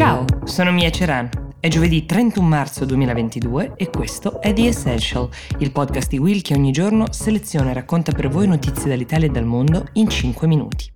Ciao, sono Mia Ceran. È giovedì 31 marzo 2022 e questo è The Essential, il podcast di Will che ogni giorno seleziona e racconta per voi notizie dall'Italia e dal mondo in 5 minuti.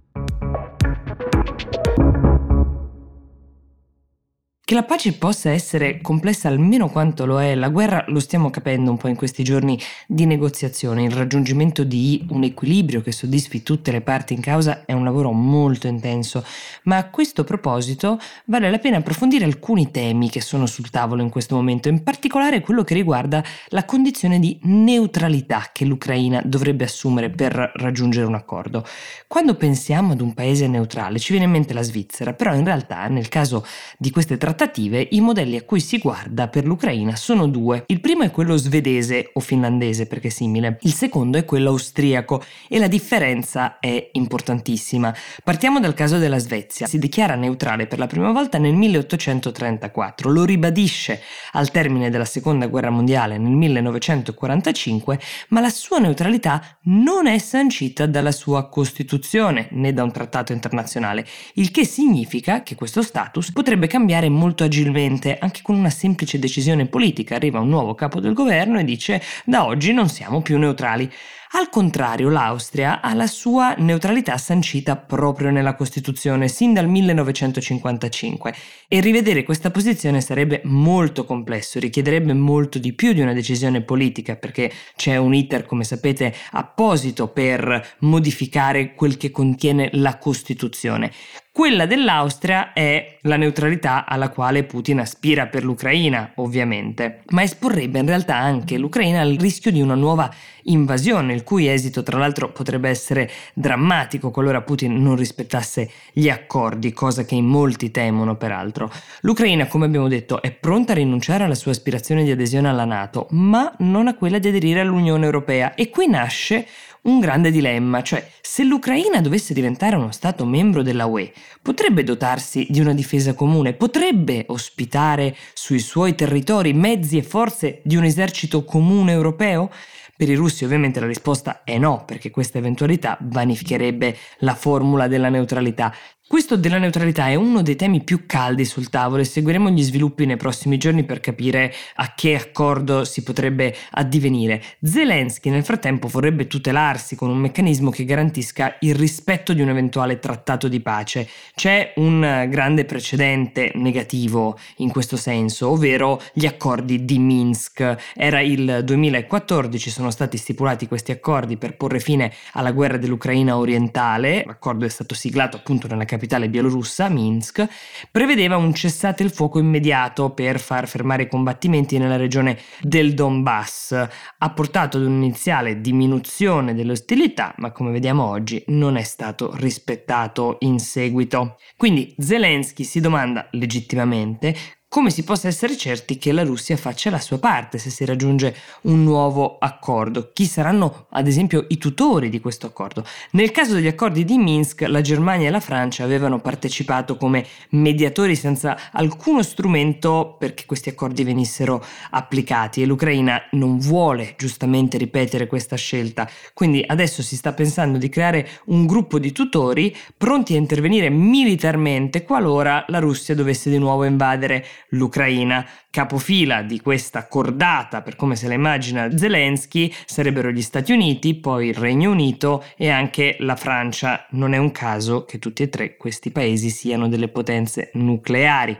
Che la pace possa essere complessa almeno quanto lo è la guerra lo stiamo capendo un po' in questi giorni di negoziazione. Il raggiungimento di un equilibrio che soddisfi tutte le parti in causa è un lavoro molto intenso, ma a questo proposito vale la pena approfondire alcuni temi che sono sul tavolo in questo momento, in particolare quello che riguarda la condizione di neutralità che l'Ucraina dovrebbe assumere per raggiungere un accordo. Quando pensiamo ad un paese neutrale ci viene in mente la Svizzera, però in realtà nel caso di queste trattative trattative i modelli a cui si guarda per l'Ucraina sono due. Il primo è quello svedese o finlandese perché è simile, il secondo è quello austriaco e la differenza è importantissima. Partiamo dal caso della Svezia. Si dichiara neutrale per la prima volta nel 1834, lo ribadisce al termine della seconda guerra mondiale nel 1945, ma la sua neutralità non è sancita dalla sua Costituzione né da un trattato internazionale, il che significa che questo status potrebbe cambiare molto molto agilmente, anche con una semplice decisione politica. Arriva un nuovo capo del governo e dice da oggi non siamo più neutrali. Al contrario, l'Austria ha la sua neutralità sancita proprio nella Costituzione sin dal 1955 e rivedere questa posizione sarebbe molto complesso, richiederebbe molto di più di una decisione politica perché c'è un iter, come sapete, apposito per modificare quel che contiene la Costituzione. Quella dell'Austria è la neutralità alla quale Putin aspira per l'Ucraina, ovviamente, ma esporrebbe in realtà anche l'Ucraina al rischio di una nuova invasione, il cui esito tra l'altro potrebbe essere drammatico qualora Putin non rispettasse gli accordi, cosa che in molti temono peraltro. L'Ucraina, come abbiamo detto, è pronta a rinunciare alla sua aspirazione di adesione alla Nato, ma non a quella di aderire all'Unione Europea e qui nasce un grande dilemma, cioè se l'Ucraina dovesse diventare uno Stato membro della UE, potrebbe dotarsi di una difesa comune, potrebbe ospitare sui suoi territori mezzi e forze di un esercito comune europeo? Per i russi ovviamente la risposta è no, perché questa eventualità vanificherebbe la formula della neutralità. Questo della neutralità è uno dei temi più caldi sul tavolo e seguiremo gli sviluppi nei prossimi giorni per capire a che accordo si potrebbe addivenire. Zelensky nel frattempo vorrebbe tutelarsi con un meccanismo che garantisca il rispetto di un eventuale trattato di pace. C'è un grande precedente negativo in questo senso, ovvero gli accordi di Minsk. Era il 2014, sono stati stipulati questi accordi per porre fine alla guerra dell'Ucraina orientale. L'accordo è stato siglato appunto nella capitale bielorussa, Minsk, prevedeva un cessate il fuoco immediato per far fermare i combattimenti nella regione del Donbass. Ha portato ad un'iniziale diminuzione delle ostilità, ma come vediamo oggi non è stato rispettato in seguito. Quindi Zelensky si domanda legittimamente come si possa essere certi che la Russia faccia la sua parte se si raggiunge un nuovo accordo. Chi saranno ad esempio i tutori di questo accordo? Nel caso degli accordi di Minsk, la Germania e la Francia avevano partecipato come mediatori senza alcuno strumento perché questi accordi venissero applicati e l'Ucraina non vuole giustamente ripetere questa scelta. Quindi adesso si sta pensando di creare un gruppo di tutori pronti a intervenire militarmente qualora la Russia dovesse di nuovo invadere l'Ucraina. Capofila di questa cordata, per come se la immagina Zelensky, sarebbero gli Stati Uniti, poi il Regno Unito e anche la Francia. Non è un caso che tutti e tre questi paesi siano delle potenze nucleari.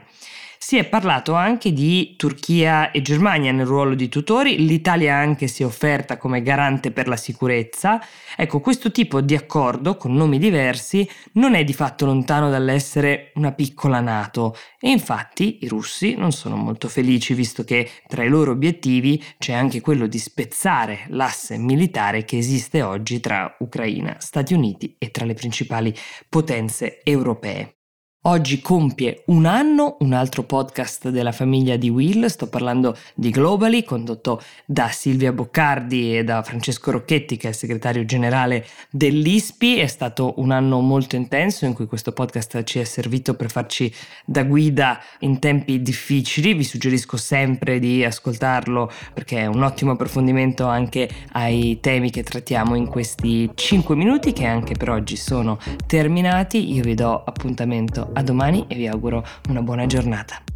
Si è parlato anche di Turchia e Germania nel ruolo di tutori, l'Italia anche si è offerta come garante per la sicurezza. Ecco, questo tipo di accordo con nomi diversi non è di fatto lontano dall'essere una piccola Nato e infatti i russi non sono molto felici visto che tra i loro obiettivi c'è anche quello di spezzare l'asse militare che esiste oggi tra Ucraina, Stati Uniti e tra le principali potenze europee. Oggi compie un anno un altro podcast della famiglia di Will, sto parlando di Globally, condotto da Silvia Boccardi e da Francesco Rocchetti, che è il segretario generale dell'ISPI. È stato un anno molto intenso in cui questo podcast ci è servito per farci da guida in tempi difficili. Vi suggerisco sempre di ascoltarlo perché è un ottimo approfondimento anche ai temi che trattiamo in questi 5 minuti che anche per oggi sono terminati. Io vi do appuntamento A domani e vi auguro una buona giornata.